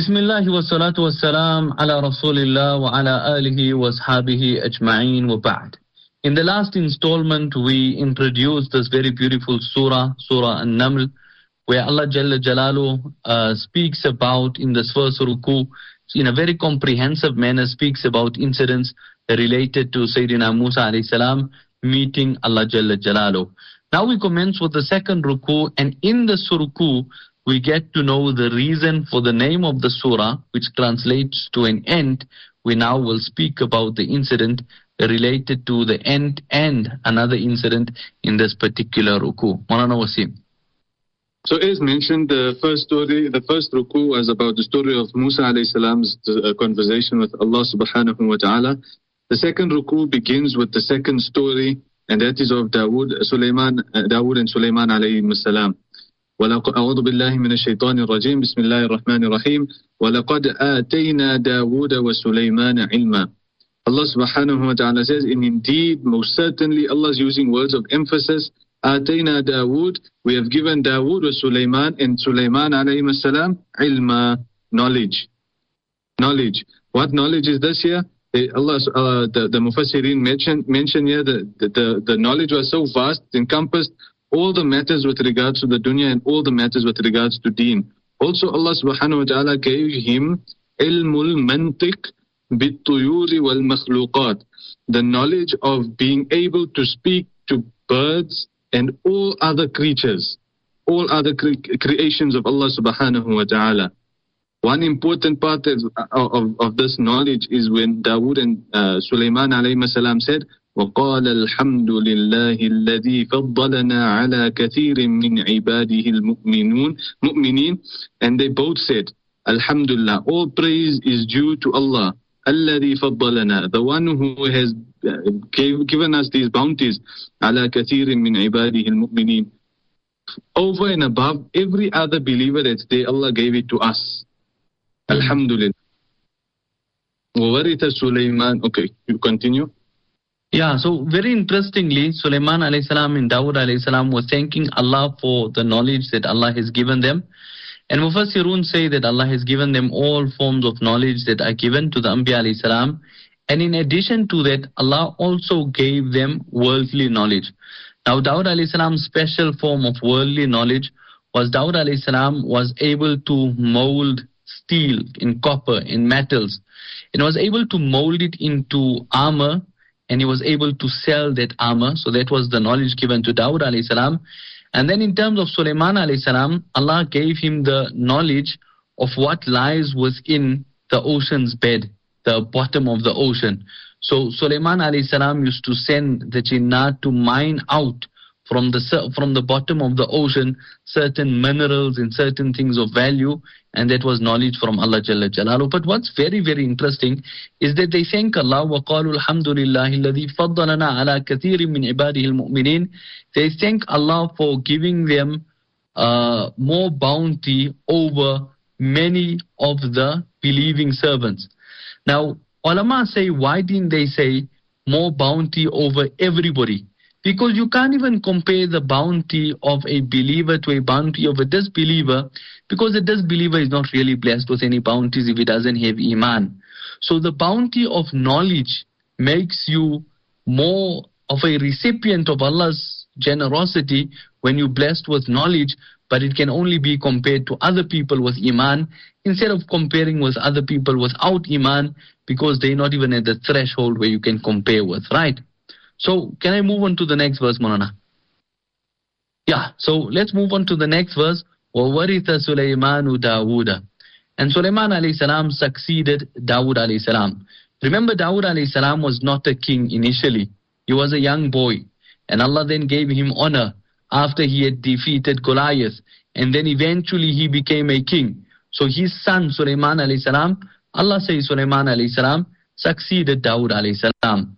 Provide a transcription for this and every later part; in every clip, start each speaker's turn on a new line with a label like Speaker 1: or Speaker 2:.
Speaker 1: Bismillah wa salatu wa salam ala Rasulillah wa ala alihi wa ashabihi ajma'in wa. In the last installment, we introduced this very beautiful surah, Surah An-Naml, where Allah Jalla Jalalu uh, speaks about in this first ruku, in a very comprehensive manner, speaks about incidents related to Sayyidina Musa alayhi salam meeting Allah Jalla Jalalu. Now we commence with the second ruku, and in the suruku we get to know the reason for the name of the surah, which translates to an end. We now will speak about the incident related to the end and another incident in this particular ruku. Wasim.
Speaker 2: So as mentioned, the first story, the first ruku was about the story of Musa alayhi salam's uh, conversation with Allah subhanahu wa ta'ala. The second ruku begins with the second story, and that is of Dawood, Sulaiman, uh, Dawood and Sulaiman alayhi salam. أعوذ بالله من الشيطان الرجيم بسم الله الرحمن الرحيم ولقد آتينا داود وسليمان علما Allah subhanahu wa ta'ala says, and indeed, most certainly, Allah is using words of emphasis. آتينا داود, we have given Dawood wa Sulaiman and Sulaiman alayhi salam ilma, knowledge. Knowledge. What knowledge is this here? Allah, uh, the, the Mufassirin mentioned, mentioned here that the, the, the knowledge was so vast, encompassed all the matters with regards to the dunya and all the matters with regards to deen. Also Allah subhanahu wa ta'ala gave him ilmul mantiq bittuyuri wal makhluqat. The knowledge of being able to speak to birds and all other creatures, all other cre- creations of Allah subhanahu wa ta'ala. One important part of, of, of, this knowledge is when Dawood and uh, Sulaiman alayhi salam said, وقال الحمد لله الذي فضلنا على كثير من عباده المؤمنون مؤمنين and they both said Alhamdulillah all praise is due to Allah الذي فضلنا the one who has gave, given us these bounties على كثير من عباده المؤمنين over and above every other believer that's there Allah gave it to us Alhamdulillah وورث سليمان okay you continue
Speaker 1: yeah, so very interestingly, Sulaiman alayhi salam and Dawud alayhi salam was thanking Allah for the knowledge that Allah has given them. And Mufassirun say that Allah has given them all forms of knowledge that are given to the Anbiya alayhi salam. And in addition to that, Allah also gave them worldly knowledge. Now, Dawud alayhi salam's special form of worldly knowledge was Dawud alayhi salam was able to mold steel in copper, in metals, and was able to mold it into armor and he was able to sell that armor. So that was the knowledge given to Dawud alayhi salam. And then in terms of Sulaiman alayhi salam, Allah gave him the knowledge of what lies within the ocean's bed, the bottom of the ocean. So Sulaiman alayhi salam used to send the jinnat to mine out from the from the bottom of the ocean certain minerals and certain things of value and that was knowledge from Allah Jalla Jalalu. But what's very, very interesting is that they thank Allah وَقَالُوا الْحَمْدُ لِلَّهِ الَّذِي فَضَّلَنَا عَلَى كَثِيرٍ مِّنْ عِبَادِهِ الْمُؤْمِنِينَ They thank Allah for giving them uh, more bounty over many of the believing servants. Now, ulama say, why didn't they say more bounty over everybody? Because you can't even compare the bounty of a believer to a bounty of a disbeliever because a disbeliever is not really blessed with any bounties if he doesn't have Iman. So the bounty of knowledge makes you more of a recipient of Allah's generosity when you're blessed with knowledge, but it can only be compared to other people with Iman instead of comparing with other people without Iman because they're not even at the threshold where you can compare with, right? So can I move on to the next verse, Molana? Yeah, so let's move on to the next verse. وَوَرِثَ سُلَيْمَانُ دَاوُودَ And Sulaiman alayhi salam succeeded Dawood alayhi salam. Remember Dawood alayhi salam was not a king initially. He was a young boy. And Allah then gave him honor after he had defeated Goliath. And then eventually he became a king. So his son Sulaiman alayhi salam, Allah says Sulaiman alayhi salam succeeded Dawood alayhi salam.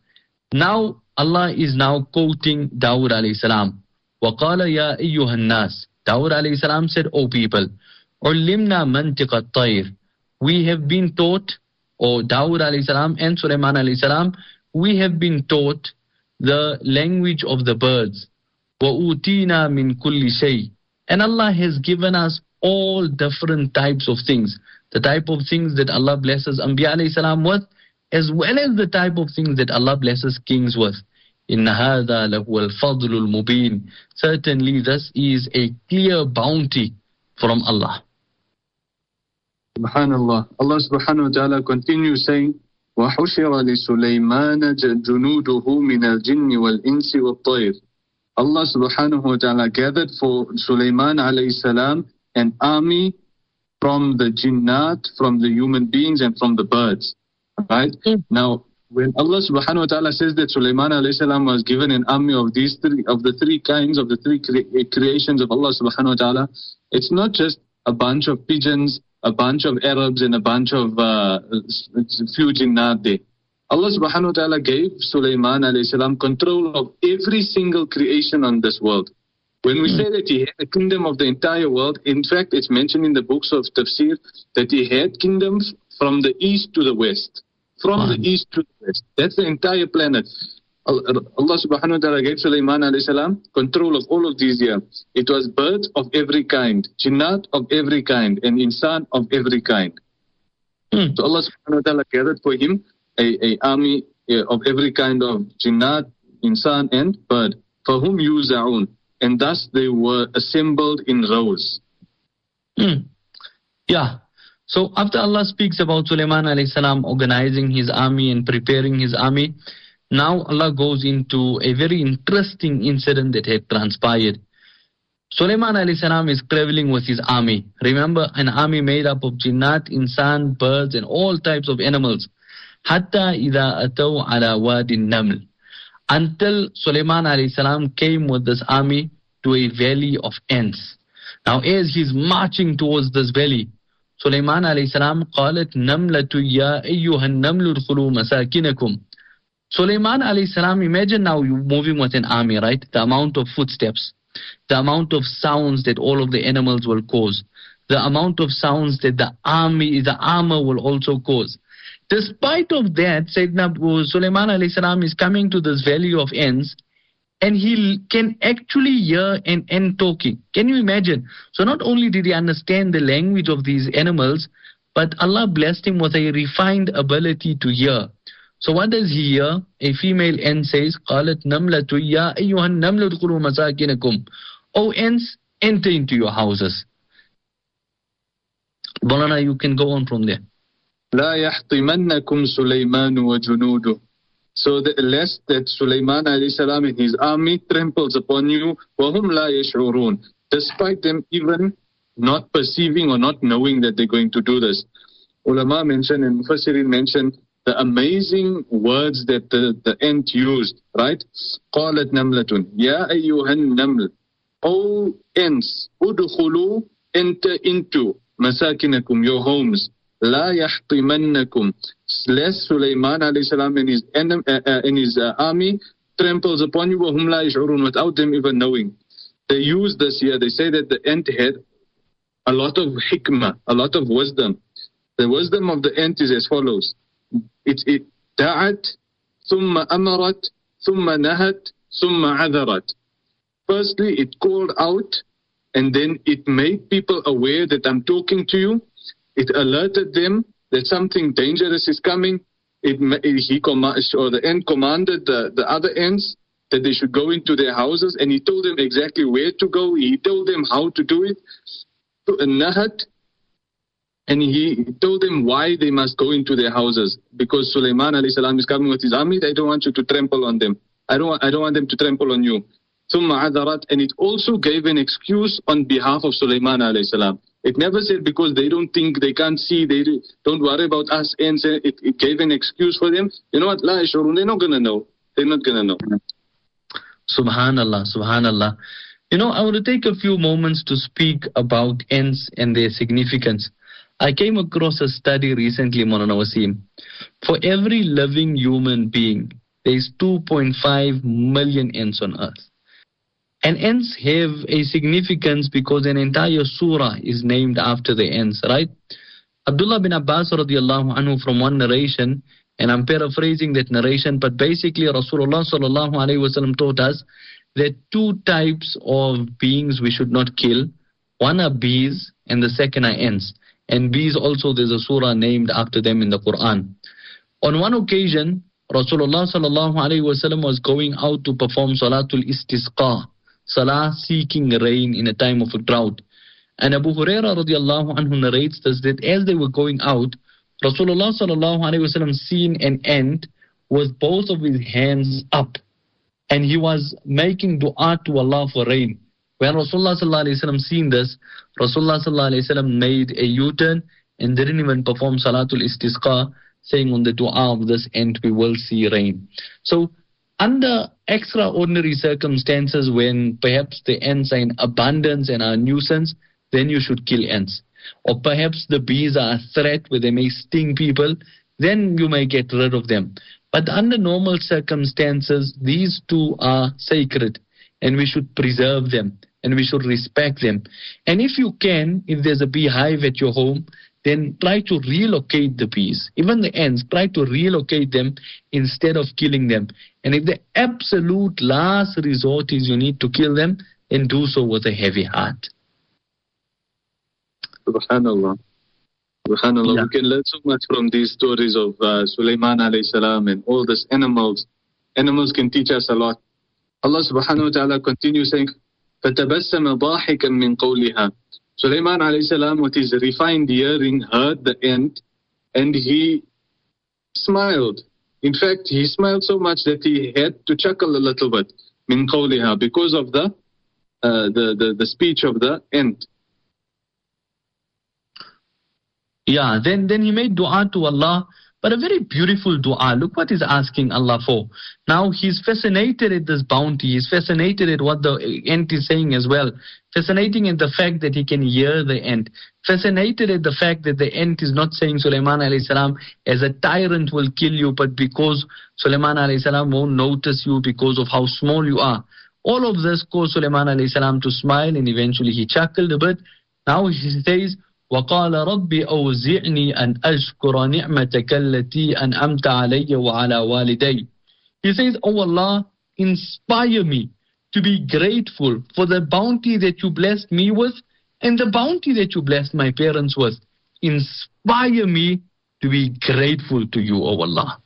Speaker 1: Now Allah is now quoting Dawood alayhi salam. وَقَالَ يَا أَيُّهَا النَّاسِ Dawood alayhi salam said, O people, عُلِّمْنَا مَنْتِقَ الطَّيْرِ We have been taught, or Dawood alayhi salam and Sulaiman alayhi salam, we have been taught the language of the birds. وَأُوتِينَا مِنْ كُلِّ شَيْءٍ And Allah has given us all different types of things. the type of things that Allah blesses Anbiya alayhi salam with, as well as the type of things that Allah blesses kings with. إن هذا لهو الفضل المبين. Certainly this is a clear bounty from Allah.
Speaker 2: Subhanallah. Allah subhanahu wa ta'ala continues saying, وحشر لسليمان جنوده من الجن والإنس والطير. Allah subhanahu wa ta'ala gathered for Sulaiman alayhi salam an army from the jinnat, from the human beings and from the birds. Right? Mm. Now, when Allah subhanahu wa ta'ala says that Sulaiman alayhi salam was given an army of these three, of the three kinds, of the three cre- creations of Allah subhanahu wa ta'ala, it's not just a bunch of pigeons, a bunch of Arabs and a bunch of uh, few jinnat there. Allah subhanahu wa ta'ala gave Sulaiman alayhi salam control of every single creation on this world. When we say that he had a kingdom of the entire world, in fact, it's mentioned in the books of tafsir that he had kingdoms from the east to the west from the east to the west. That's the entire planet. Allah subhanahu wa ta'ala gave Sulaiman alayhi salam control of all of these here. It was birds of every kind, jinnat of every kind, and insan of every kind. Hmm. So Allah subhanahu wa ta'ala gathered for him a, a army of every kind of jinnat, insan, and bird. For whom yuza'un. And thus they were assembled in rows.
Speaker 1: Hmm. Yeah. So after Allah speaks about Sulaiman salam organizing his army and preparing his army, now Allah goes into a very interesting incident that had transpired. Sulaiman salam is traveling with his army. Remember, an army made up of jinnat, insan, birds, and all types of animals. Hatta ida ataw ala wadi naml. Until Sulaiman salam came with this army to a valley of ants. Now as he's marching towards this valley, سليمان عليه السلام قالت نملة يا أيها النمل ادخلوا مساكنكم Sulaiman alayhi salam, imagine now you moving with an army, right? The amount of footsteps, the amount of sounds that all of the animals will cause, the amount of sounds that the army, the armor will also cause. Despite of that, Sayyidina Sulaiman alayhi salam is coming to this valley of ants and he can actually hear an ant talking. Can you imagine? So not only did he understand the language of these animals, but Allah blessed him with a refined ability to hear. So what does he hear? A female ant says, "Qalat namlatu ya أيها النمل ادخلوا Oh ants, enter into your houses. Molana, you can go on from there.
Speaker 2: لا يحطمنكم سليمان وجنوده so the, lest that Sulaiman salam and his army tramples upon you, وَهُمْ لَا يَشْعُرُونَ Despite them even not perceiving or not knowing that they're going to do this. Ulama mentioned and Mufassirin mentioned the amazing words that the, the ant used, right? قالت نملة يا أيها النمل O ants, udkhulu, enter into masakinakum, your homes. لا yahtimannakum. Lest Sulaiman alayhi salam and his, enemy, uh, uh, eh, and his uh, army tramples upon you wahum la yash'urun without them even knowing. They use this here. They say that the ant had a lot of hikmah, a lot of wisdom. The wisdom of the ant is as follows. It da'at, thumma amarat, thumma nahat, thumma adarat. Firstly, it called out and then it made people aware that I'm talking to you it alerted them that something dangerous is coming. It, he or the end commanded the, the other ends that they should go into their houses, and he told them exactly where to go. He told them how to do it. Nahat, and he told them why they must go into their houses because Sulaiman salam is coming with his army. I don't want you to trample on them. I don't want, I don't want them to trample on you. So Ma'adharat and it also gave an excuse on behalf of Sulaiman alayhi salam. It never said because they don't think, they can't see, they don't worry about us, and it, it gave an excuse for them. You know what? La they're not going to know. They're not going to know.
Speaker 1: Subhanallah, Subhanallah. You know, I want to take a few moments to speak about ants and their significance. I came across a study recently, Molana Wasim. For every living human being, there's 2.5 million ants on earth. And ants have a significance because an entire surah is named after the ants, right? Abdullah bin Abbas radiallahu anhu from one narration, and I'm paraphrasing that narration, but basically Rasulullah sallallahu alayhi wasallam taught us that two types of beings we should not kill. One are bees and the second are ants. And bees also, there's a surah named after them in the Quran. On one occasion, Rasulullah sallallahu alayhi wasallam was going out to perform Salatul Istisqa, Salah seeking rain in a time of a drought. And Abu Huraira radiallahu anhu narrates this, that as they were going out, Rasulullah sallallahu alayhi wasallam seen an ant with both of his hands up. And he was making dua to Allah for rain. When Rasulullah sallallahu alayhi wasallam seen this, Rasulullah sallallahu alayhi wasallam made a U-turn and didn't even perform Salatul Istisqa saying on the dua of this ant we will see rain. So under extraordinary circumstances when perhaps the ants are in abundance and are a nuisance, then you should kill ants. Or perhaps the bees are a threat where they may sting people, then you may get rid of them. But under normal circumstances, these two are sacred and we should preserve them and we should respect them. And if you can, if there's a beehive at your home, then try to relocate the bees, even the ants, try to relocate them instead of killing them. And if the absolute last resort is you need to kill them, then do so with a heavy heart.
Speaker 2: Subhanallah. Subhanallah. Yeah. We can learn so much from these stories of uh, Sulaiman alayhi salam and all these animals. Animals can teach us a lot. Allah subhanahu wa ta'ala continues saying, فَتَبَسَّمَ ضَاحِكًا مِنْ قَوْلِهَا Sulaiman salam, with his refined hearing, heard the end and he smiled. In fact, he smiled so much that he had to chuckle a little bit, min because of the, uh, the, the, the speech of the end.
Speaker 1: Yeah, then, then he made dua to Allah but a very beautiful dua. Look what he's asking Allah for. Now he's fascinated at this bounty. He's fascinated at what the ant is saying as well. Fascinating at the fact that he can hear the ant. Fascinated at the fact that the ant is not saying Sulaiman alayhi salam as a tyrant will kill you, but because Sulaiman alayhi salam won't notice you because of how small you are. All of this caused Sulaiman alayhi salam to smile and eventually he chuckled a bit. Now he says, وقال ربي أوزعني أن أشكر نعمتك التي أنعمت علي وعلى والدي. He says, Oh Allah, inspire me to be grateful for the bounty that you blessed me with and the bounty that you blessed my parents with. Inspire me to be grateful to you, O oh Allah.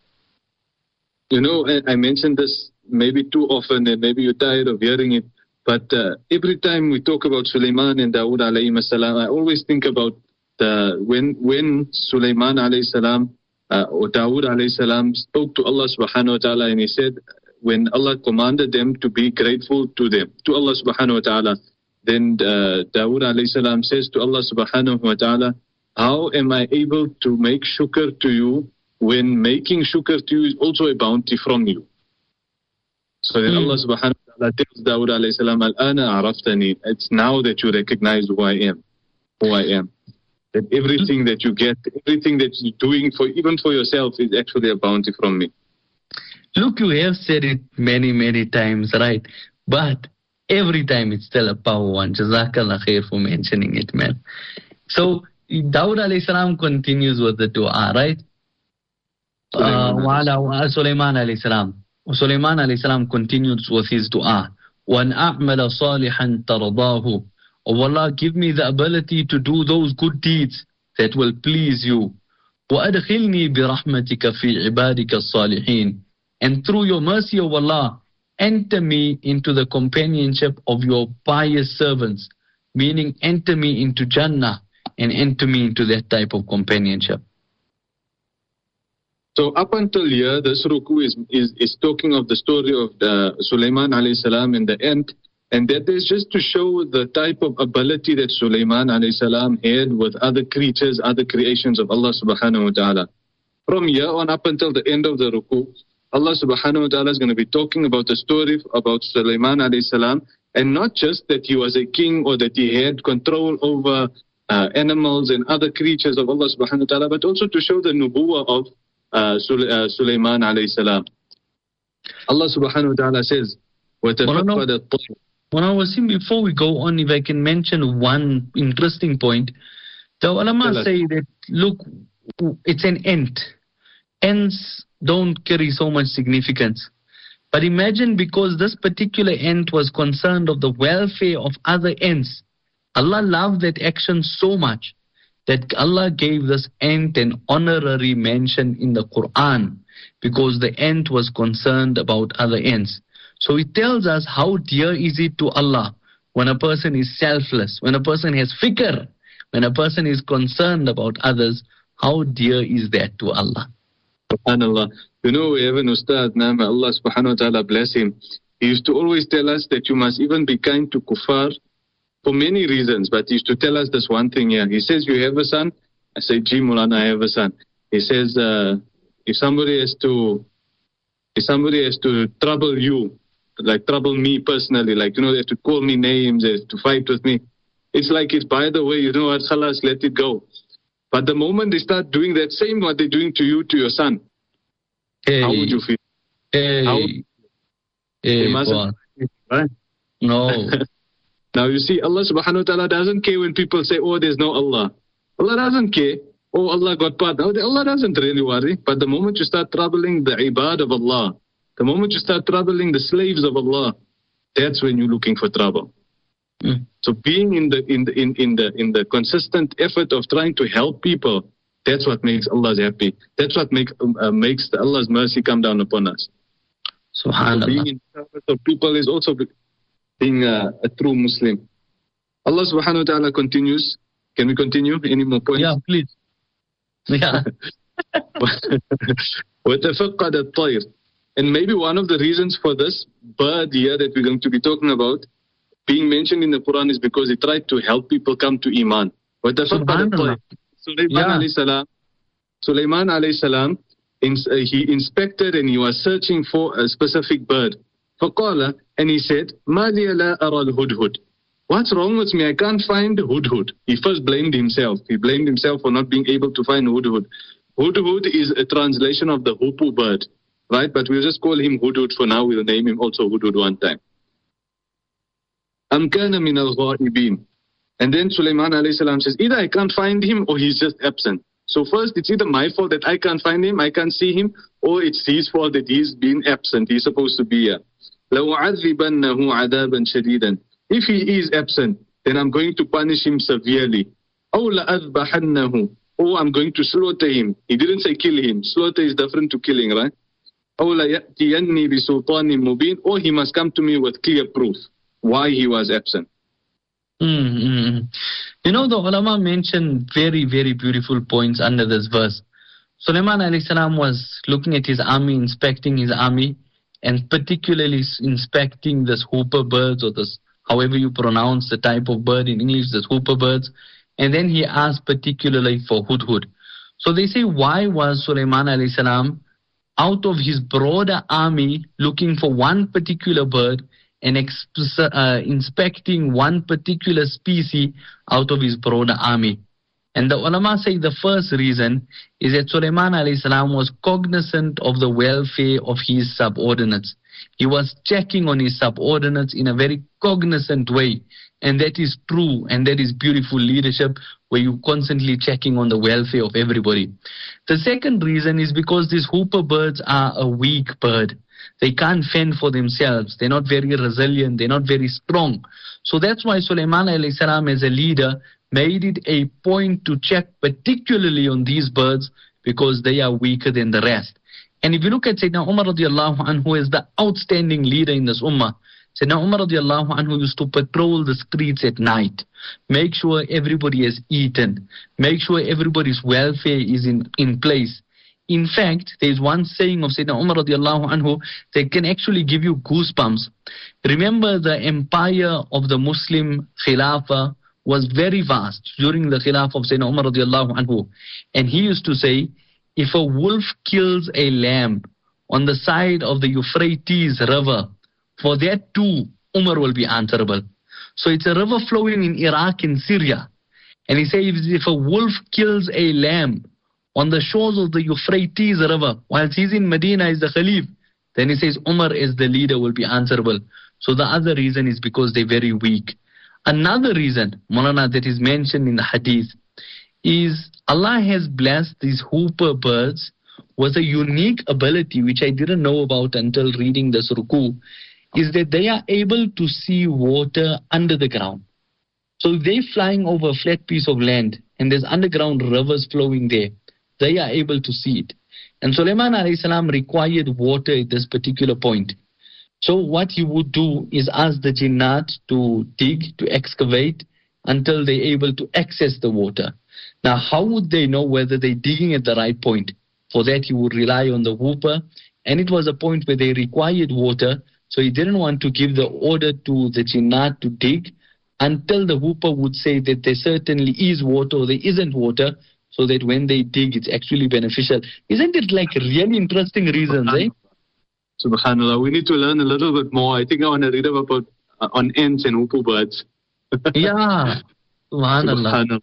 Speaker 2: You know, I mentioned this maybe too often and maybe you're tired of hearing it. But uh, every time we talk about Sulaiman and Dawood alayhi salam, I always think about the, when when Sulaiman alayhi salam uh, or Dawood alayhi salam spoke to Allah subhanahu wa ta'ala and he said, when Allah commanded them to be grateful to them, to Allah subhanahu wa ta'ala, then uh, Dawood alayhi salam says to Allah subhanahu wa ta'ala, how am I able to make shukr to you when making shukr to you is also a bounty from you? So then mm. Allah subhanahu Allah tells Dawood alayhi salam, Al-ana araftani. It's now that you recognize who I am. Who I am. That everything that you get, everything that you're doing for even for yourself is actually a bounty from me.
Speaker 1: Look, you have said it many, many times, right? But every time it's still a power one. Jazakallah khair for mentioning it, man. So Dawud alayhi salam continues with the dua, right? Uh, Sulaiman alayhi salam. Sulaiman alayhi salam continues with his dua. وَأَنْ أَعْمَلَ صَالِحًا تَرْضَاهُ Oh Allah, give me the ability to do those good deeds that will please you. وَأَدْخِلْنِي بِرَحْمَتِكَ فِي عِبَادِكَ الصَّالِحِينَ And through your mercy, O Allah, enter me into the companionship of your pious servants, meaning enter me into Jannah and enter me into that type of companionship.
Speaker 2: So up until here, this ruku is, is, is talking of the story of the Sulaiman alayhi salam in the end. And that is just to show the type of ability that Sulaiman alayhi salam had with other creatures, other creations of Allah subhanahu wa ta'ala. From here on up until the end of the ruku, Allah subhanahu wa ta'ala is going to be talking about the story about Sulaiman alayhi salam. And not just that he was a king or that he had control over uh, animals and other creatures of Allah subhanahu wa ta'ala, but also to show the nubuwah of uh, uh, Sulaiman alayhi salam. Allah subhanahu wa ta'ala says, وَتَفَقَّدَ الطَّيْرُ
Speaker 1: Well, Wasim, before we go on, if I can mention one interesting point, the ulama say that, look, it's an ant. Ants don't carry so much significance. But imagine because this particular ant was concerned of the welfare of other ants, Allah loved that action so much that Allah gave this ant an honorary mention in the Quran because the ant was concerned about other ants. So it tells us how dear is it to Allah when a person is selfless, when a person has fikr, when a person is concerned about others, how dear is that to Allah?
Speaker 2: SubhanAllah. You know, we have an Ustad, may Allah subhanahu wa ta'ala bless him. He used to always tell us that you must even be kind to kuffar for many reasons, but he used to tell us this one thing here. He says, You have a son? I say, Gee, Mulana, I have a son. He says, uh, If somebody has to, if somebody has to trouble you, like trouble me personally, like, you know, they have to call me names, they have to fight with me. It's like it's by the way, you know what, khalas, let it go. But the moment they start doing that same what they're doing to you, to your son,
Speaker 1: hey.
Speaker 2: how would you feel?
Speaker 1: Hey.
Speaker 2: How,
Speaker 1: hey,
Speaker 2: right?
Speaker 1: No.
Speaker 2: now you see, Allah subhanahu wa ta'ala doesn't care when people say, oh, there's no Allah. Allah doesn't care. Oh, Allah got part. No, Allah doesn't really worry. But the moment you start troubling the ibad of Allah, the moment you start troubling the slaves of Allah, that's when you're looking for trouble.
Speaker 1: Mm.
Speaker 2: So being in the in the in, in the in the consistent effort of trying to help people, that's what makes Allah happy. That's what makes uh, makes Allah's mercy come down upon us.
Speaker 1: Subhanallah.
Speaker 2: So being in service of people is also being a, a true Muslim. Allah subhanahu wa ta'ala continues. Can we continue? Any more points?
Speaker 1: Yeah, please. Yeah.
Speaker 2: وتفقد الطير. And maybe one of the reasons for this bird here that we're going to be talking about being mentioned in the Quran is because it tried to help people come to Iman. وتفقد الطير. Sulaiman
Speaker 1: Yeah.
Speaker 2: alayhi salam, Sulaiman alayhi salam, ins- uh, he inspected and he was searching for a specific bird. فقال, and he said, ما لي لا أرى الهدهد. What's wrong with me? I can't find hudhud. He first blamed himself. He blamed himself for not being able to find hudhud. Hudhud is a translation of the hupu bird, right? But we'll just call him hudhud for now. We'll name him also hudhud one time. أم كان من الغائبين. And then Sulaiman alayhi salam says, either I can't find him or he's just absent. So first, it's either my fault that I can't find him, I can't see him, or it's his fault that he's been absent. He's supposed to be here. لَوَعَذِّبَنَّهُ عَذَابًا شَدِيدًا If he is absent, then I'm going to punish him severely. أو لأذبحنه or I'm going to slaughter him. He didn't say kill him. Slaughter is different to killing, right? أو ليأتيني بسلطان مبين or he must come to me with clear proof why he was absent.
Speaker 1: Mm, mm, mm. You know, the ulama mentioned very, very beautiful points under this verse. Sulaiman alayhi salam was looking at his army, inspecting his army, and particularly inspecting this hooper birds or this, however you pronounce the type of bird in English, this hooper birds. And then he asked particularly for hudhud. So they say, why was Sulaiman alayhi salam out of his broader army looking for one particular bird and uh, inspecting one particular species out of his broader army. And the ulama say the first reason is that Sulaiman salam was cognizant of the welfare of his subordinates. He was checking on his subordinates in a very cognizant way. And that is true and that is beautiful leadership where you're constantly checking on the welfare of everybody. The second reason is because these hooper birds are a weak bird. They can't fend for themselves. They're not very resilient. They're not very strong. So that's why Sulaiman salam as a leader made it a point to check particularly on these birds because they are weaker than the rest. And if you look at Sayyidina Umar radiallahu anhu as the outstanding leader in this ummah, Sayyidina Umar radiallahu anhu used to patrol the streets at night, make sure everybody has eaten, make sure everybody's welfare is in, in place. In fact, there's one saying of Sayyidina Umar radiallahu anhu that can actually give you goosebumps. Remember the empire of the Muslim Khilafah was very vast during the Khilafah of Sayyidina Umar radiallahu anhu. And he used to say, if a wolf kills a lamb on the side of the Euphrates River, for that too, Umar will be answerable. So it's a river flowing in Iraq and Syria. And he says, if a wolf kills a lamb on the shores of the Euphrates River, whilst he's in Medina as the Khalif, then he says Umar as the leader will be answerable. So the other reason is because they're very weak. Another reason, Molana, that is mentioned in the hadith is Allah has blessed these hooper birds with a unique ability which I didn't know about until reading this ruku, is that they are able to see water under the ground. So they're flying over a flat piece of land and there's underground rivers flowing there. They are able to see it. And Sulaiman salam required water at this particular point. So what he would do is ask the jinnat to dig, to excavate until they're able to access the water. Now, how would they know whether they're digging at the right point? For that, he would rely on the whooper. And it was a point where they required water. So he didn't want to give the order to the jinnat to dig until the whooper would say that there certainly is water or there isn't water so that when they dig, it's actually beneficial. Isn't it like really interesting reasons, eh?
Speaker 2: Subhanallah. We need to learn a little bit more. I think I want to read about uh, on ants and hoopoe birds.
Speaker 1: yeah. Subhanallah.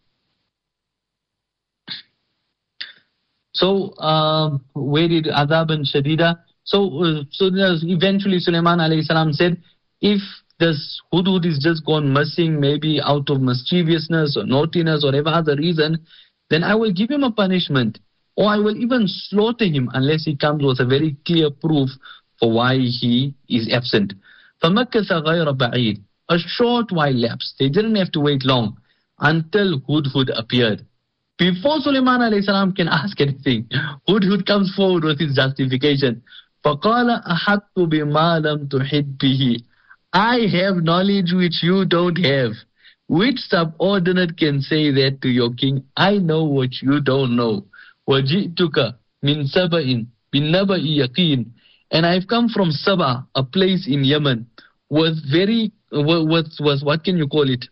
Speaker 1: So, uh, where did Adab and Shadida? So, uh, so eventually Sulaiman alayhi salam said, if this hudhud is just gone missing, maybe out of mischievousness or naughtiness or whatever other reason, then I will give him a punishment. Or I will even slaughter him unless he comes with a very clear proof for why he is absent. فَمَكَّثَ غَيْرَ بَعِيدٍ A short while lapsed. They didn't have to wait long until Hudhud appeared. Before Sulaiman salam can ask anything, Hudhud comes forward with his justification. فَقَالَ أَحَطُّ بِمَا لَمْ تُحِدْ بِهِ I have knowledge which you don't have. Which subordinate can say that to your king? I know what you don't know. وَجِئْتُكَ مِنْ سَبَإٍ بِالنَّبَإِ يَقِينٍ and I've come from Sabah, a place in Yemen, with very, with, with what can you call it?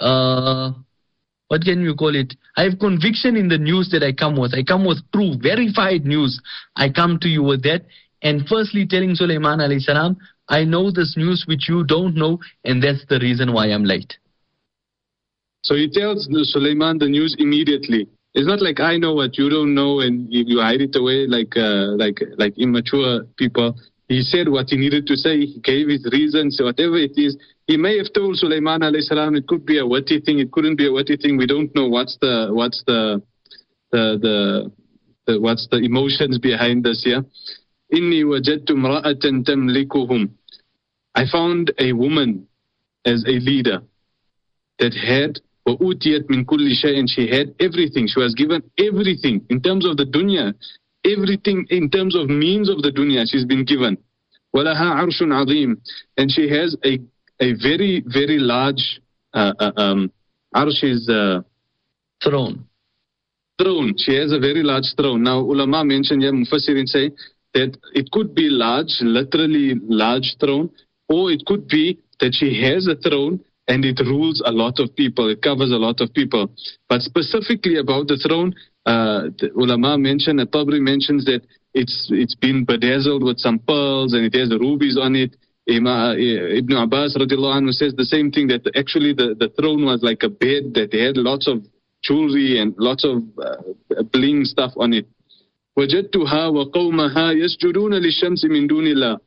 Speaker 1: Uh, what can you call it? I have conviction in the news that I come with. I come with proof, verified news. I come to you with that. And firstly telling Sulaiman alayhi salam, I know this news which you don't know, and that's the reason why I'm late.
Speaker 2: So he tells Sulaiman the news immediately. It's not like I know what you don't know and you, you hide it away like uh, like like immature people. He said what he needed to say. He gave his reasons, whatever it is. He may have told Sulaiman alayhi salam it could be a witty thing, it couldn't be a witty thing. We don't know what's the what's the the the, the what's the emotions behind this here. Inni wajadtu imra'atan tamlikuhum. I found a woman as a leader that had وَأُوتِيَتْ مِنْ كُلِّ شَيْءٍ She had everything. She was given everything in terms of the dunya. Everything in terms of means of the dunya she's been given. وَلَهَا عَرْشٌ عَظِيمٌ And she has a, a very, very large uh, uh, um, arsh is uh,
Speaker 1: throne.
Speaker 2: Throne. She has a very large throne. Now, ulama mentioned, yeah, Mufassirin say that it could be large, literally large throne, or it could be that she has a throne and it rules a lot of people, it covers a lot of people. But specifically about the throne, uh, the ulama mentioned, and Tabari mentions that it's it's been bedazzled with some pearls and it has rubies on it. Ibn Abbas radiallahu anhu says the same thing that actually the, the throne was like a bed that had lots of jewelry and lots of uh, bling stuff on it. وجدتها وقومها يسجدون للشمس من دون الله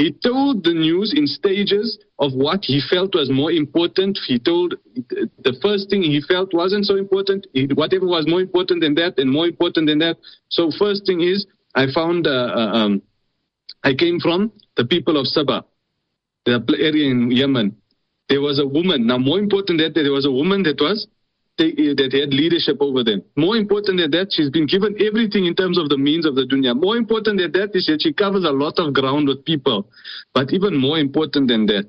Speaker 2: he told the news in stages of what he felt was more important. He told the first thing he felt wasn't so important. whatever was more important than that and more important than that. So first thing is, I found, uh, uh, um, I came from the people of Sabah, the area in Yemen. There was a woman. Now, more important than that, there was a woman that was that had leadership over them. More important than that, she's been given everything in terms of the means of the dunya. More important than that is that she covers a lot of ground with people. But even more important than that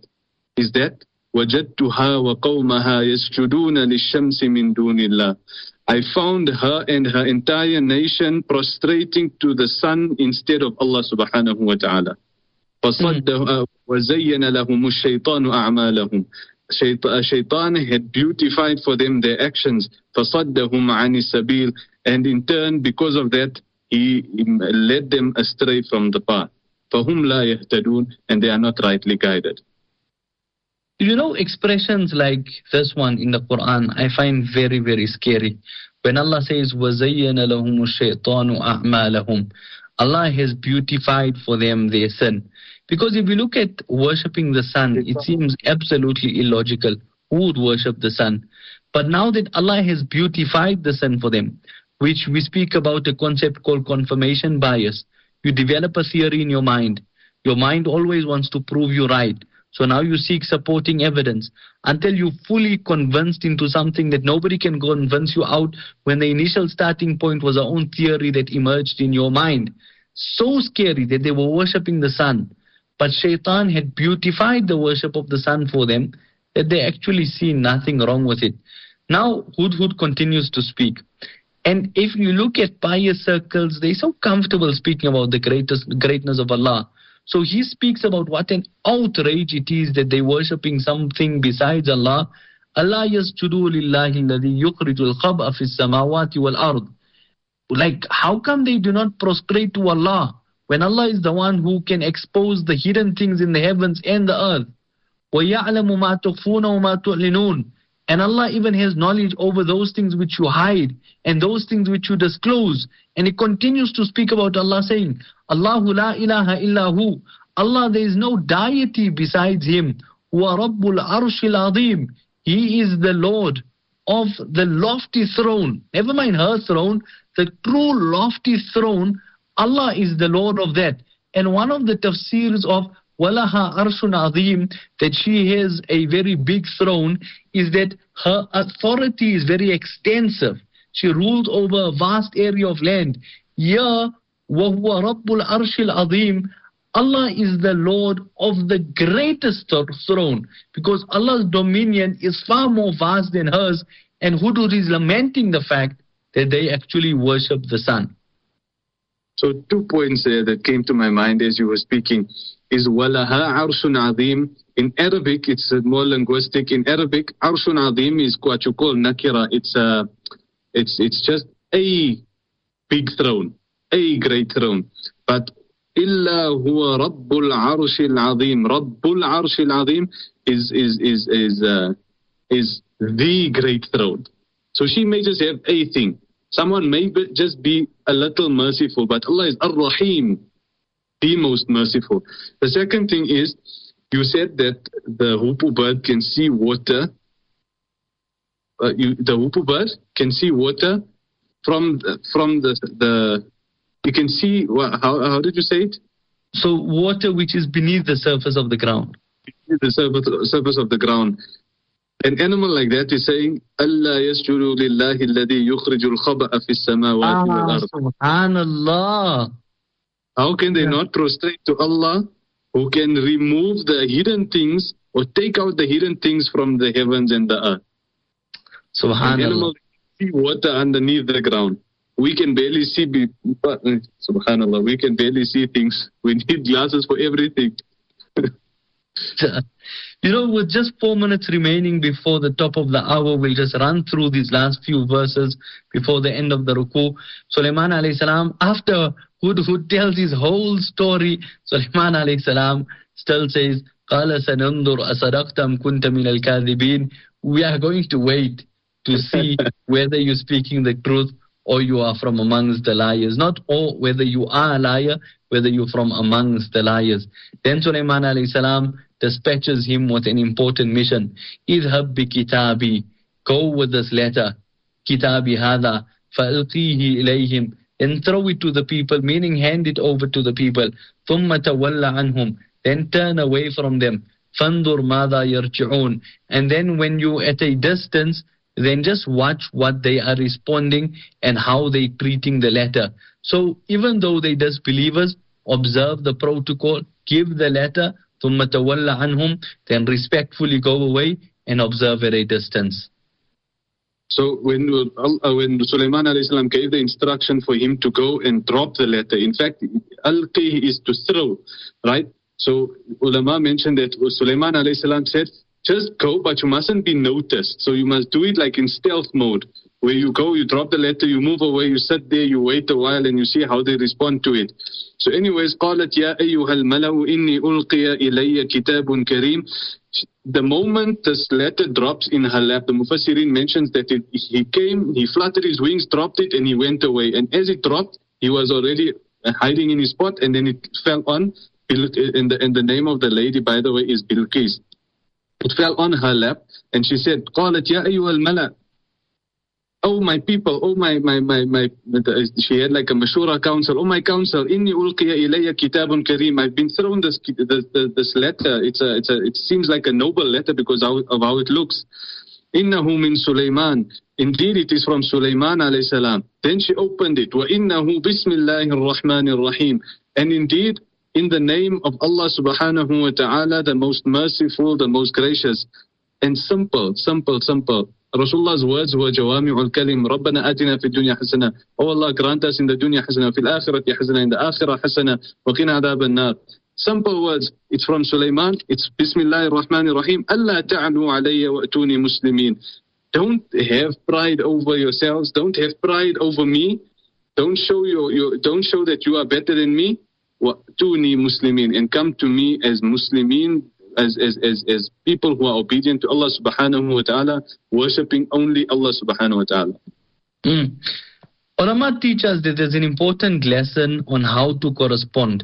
Speaker 2: is that وجدتها وقومها يسجدون للشمس من دون الله. I found her and her entire nation prostrating to the sun instead of Allah subhanahu wa ta'ala. فصده وزين لهم الشيطان أعمالهم Shaitan had beautified for them their actions, فَصَدَّهُمْ عَنِ السَّبِيلِ And in turn, because of that, he led them astray from the path. فَهُمْ لَا يَهْتَدُونَ And they are not rightly guided.
Speaker 1: You know, expressions like this one in the Quran, I find very, very scary. When Allah says, وَزَيَّنَ لَهُمُ الشَّيْطَانُ أَعْمَالَهُمْ Allah has beautified for them their sin. Because if you look at worshipping the sun, it seems absolutely illogical. Who would worship the sun? But now that Allah has beautified the sun for them, which we speak about a concept called confirmation bias, you develop a theory in your mind. Your mind always wants to prove you right. So now you seek supporting evidence until you fully convinced into something that nobody can convince you out when the initial starting point was our own theory that emerged in your mind. So scary that they were worshipping the sun. But shaitan had beautified the worship of the sun for them that they actually see nothing wrong with it. Now Hudhud continues to speak. And if you look at pious circles, they're so comfortable speaking about the greatest greatness of Allah. So he speaks about what an outrage it is that they are worshipping something besides Allah. Allah yasjudu khab'a wal. Like, how come they do not prostrate to Allah when Allah is the one who can expose the hidden things in the heavens and the earth? وَيَعْلَمُ مَا تُخْفُونَ وَمَا تُعْلِنُونَ and Allah even has knowledge over those things which you hide and those things which you disclose. And He continues to speak about Allah saying, Allahu la ilaha illahu. Allah, there is no deity besides Him. Wa Rabbul Arshil Azim. He is the Lord of the lofty throne. Never mind her throne, the true lofty throne. Allah is the Lord of that. And one of the tafsirs of Walaha Arshun Azim, that she has a very big throne, is that her authority is very extensive. She rules over a vast area of land. Yeah, وَهُوَ رَبُّ Arshil الْعَظِيمِ Allah is the Lord of the greatest throne because Allah's dominion is far more vast than hers and Hudhud is lamenting the fact that they actually worship the sun.
Speaker 2: So two points there that came to my mind as you were speaking is walaha arshun adim In Arabic, it's uh, more linguistic. In Arabic, arshun adim is what you call nakira. It's a, it's it's just a big throne, a great throne. But illa huwa rabbul arshil adim Rabbul arshil adim is is is is uh, is the great throne. So she may just have a thing. Someone may just be a little merciful, but Allah is Ar-Rahim, the most merciful. The second thing is, you said that the hoopoe bird can see water. Uh, you, the hoopoe bird can see water from the, from the the. You can see how how did you say it?
Speaker 1: So water which is beneath the surface of the ground.
Speaker 2: The surface surface of the ground. An animal like that is saying, Allah yasjudu lillahi alladhi yukhrijul khaba'a fi samawati wal ah, ard.
Speaker 1: Subhanallah.
Speaker 2: How can they yeah. not prostrate to Allah who can remove the hidden things or take out the hidden things from the heavens and the earth?
Speaker 1: Subhanallah.
Speaker 2: Animals see water underneath the ground. We can barely see, uh, subhanallah, we can barely see things. We need glasses for everything.
Speaker 1: You know, with just four minutes remaining before the top of the hour, we'll just run through these last few verses before the end of the ruku. Sulaiman alayhi salam, after Hudhud tells his whole story, Sulaiman alayhi salam still says, قال سننظر أصدقتم كنت من الكاذبين We are going to wait to see whether you're speaking the truth or you are from amongst the liars. Not all whether you are a liar, whether you're from amongst the liars. Then Sulaiman alayhi salam dispatches him with an important mission. اذهب بكتابي. Go with this letter. كتابي هذا فألقيه إليهم. Then throw it to the people, meaning hand it over to the people. ثم تولى عنهم. Then turn away from them. فانظر ماذا يرجعون. And then when you at a distance, then just watch what they are responding and how they treating the letter. So even though they disbelievers, observe the protocol, give the letter, ثم تولى عنهم then respectfully go away and observe at a distance.
Speaker 2: So when uh, when Sulaiman salam gave the instruction for him to go and drop the letter, in fact, alqi is to throw, right? So ulama mentioned that Sulaiman salam said, just go, but you mustn't be noticed. So you must do it like in stealth mode where you go, you drop the letter, you move away, you sit there, you wait a while, and you see how they respond to it. So, anyways, قالت يا أيها الملأ إني ألقي إلي كتاب كريم. The moment this letter drops in her lap, the Mufassirin mentions that it, he came, he fluttered his wings, dropped it, and he went away. And as it dropped, he was already hiding in his spot, and then it fell on. And the, and the name of the lady, by the way, is Bilqis. It fell on her lap, and she said, قالت يا أيها الملأ Oh my people, oh my my my my she had like a mashura council. Oh my council, inni ulqiya ilayya kitabun kareem. I've been thrown this this, this letter. It's a it's a it seems like a noble letter because of how it looks. Innahu min Sulaiman. Indeed, it is from Sulaiman alayhi salam. Then she opened it. Wa innahu bismillahir rahmanir rahim. And indeed, in the name of Allah subhanahu wa ta'ala, the most merciful, the most gracious, and simple, simple, simple. Rasulullah's words were jawami'ul kalim. Rabbana atina fi dunya hasana. Oh Allah, grant us in the dunya hasana, fil akhirati hasana, in the hasana, wa qina adab an-nar. Simple words. It's from Sulaiman. It's Bismillah ar-Rahman ar-Rahim. Allah ta'alu alayya wa atuni muslimin. Don't have pride over yourselves. Don't have pride over me. Don't show your, your don't show that you are better than me. Wa atuni muslimin and come to me as muslimin as, as, as, as people who are obedient to Allah subhanahu wa ta'ala, worshipping only Allah subhanahu wa ta'ala.
Speaker 1: Mm. Ulama teach us that there's an important lesson on how to correspond.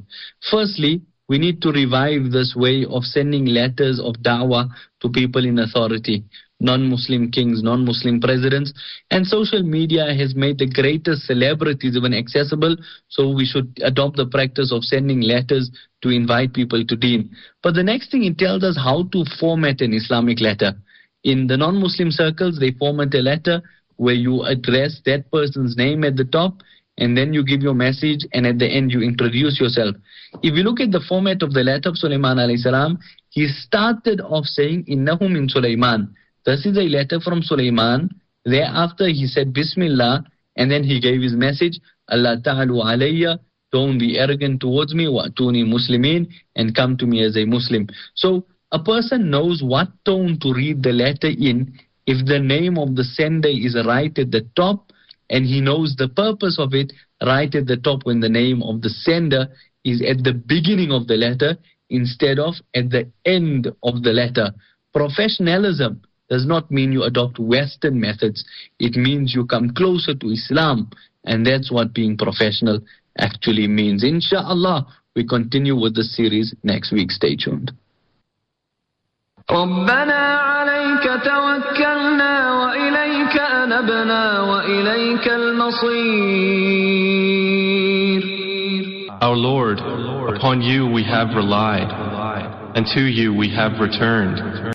Speaker 1: Firstly, we need to revive this way of sending letters of da'wah to people in authority non-Muslim kings, non-Muslim presidents, and social media has made the greatest celebrities even accessible. So we should adopt the practice of sending letters to invite people to Deen. But the next thing it tells us how to format an Islamic letter. In the non-Muslim circles, they format a letter where you address that person's name at the top and then you give your message and at the end you introduce yourself. If you look at the format of the letter of Sulaiman he started off saying, Innahu min Sulaiman. This is a letter from Sulaiman. Thereafter, he said Bismillah, and then he gave his message, Allah ta'alu alayya, don't be arrogant towards me, wa'tuni muslimin, and come to me as a Muslim. So, a person knows what tone to read the letter in if the name of the sender is right at the top, and he knows the purpose of it right at the top when the name of the sender is at the beginning of the letter instead of at the end of the letter. Professionalism does not mean you adopt Western methods. It means you come closer to Islam. And that's what being professional actually means. Inshallah, we continue with the series next week. Stay tuned.
Speaker 3: ربنا عليك توكلنا وإليك أنبنا وإليك المصير
Speaker 4: Our Lord, upon you we have relied, and to you we have returned.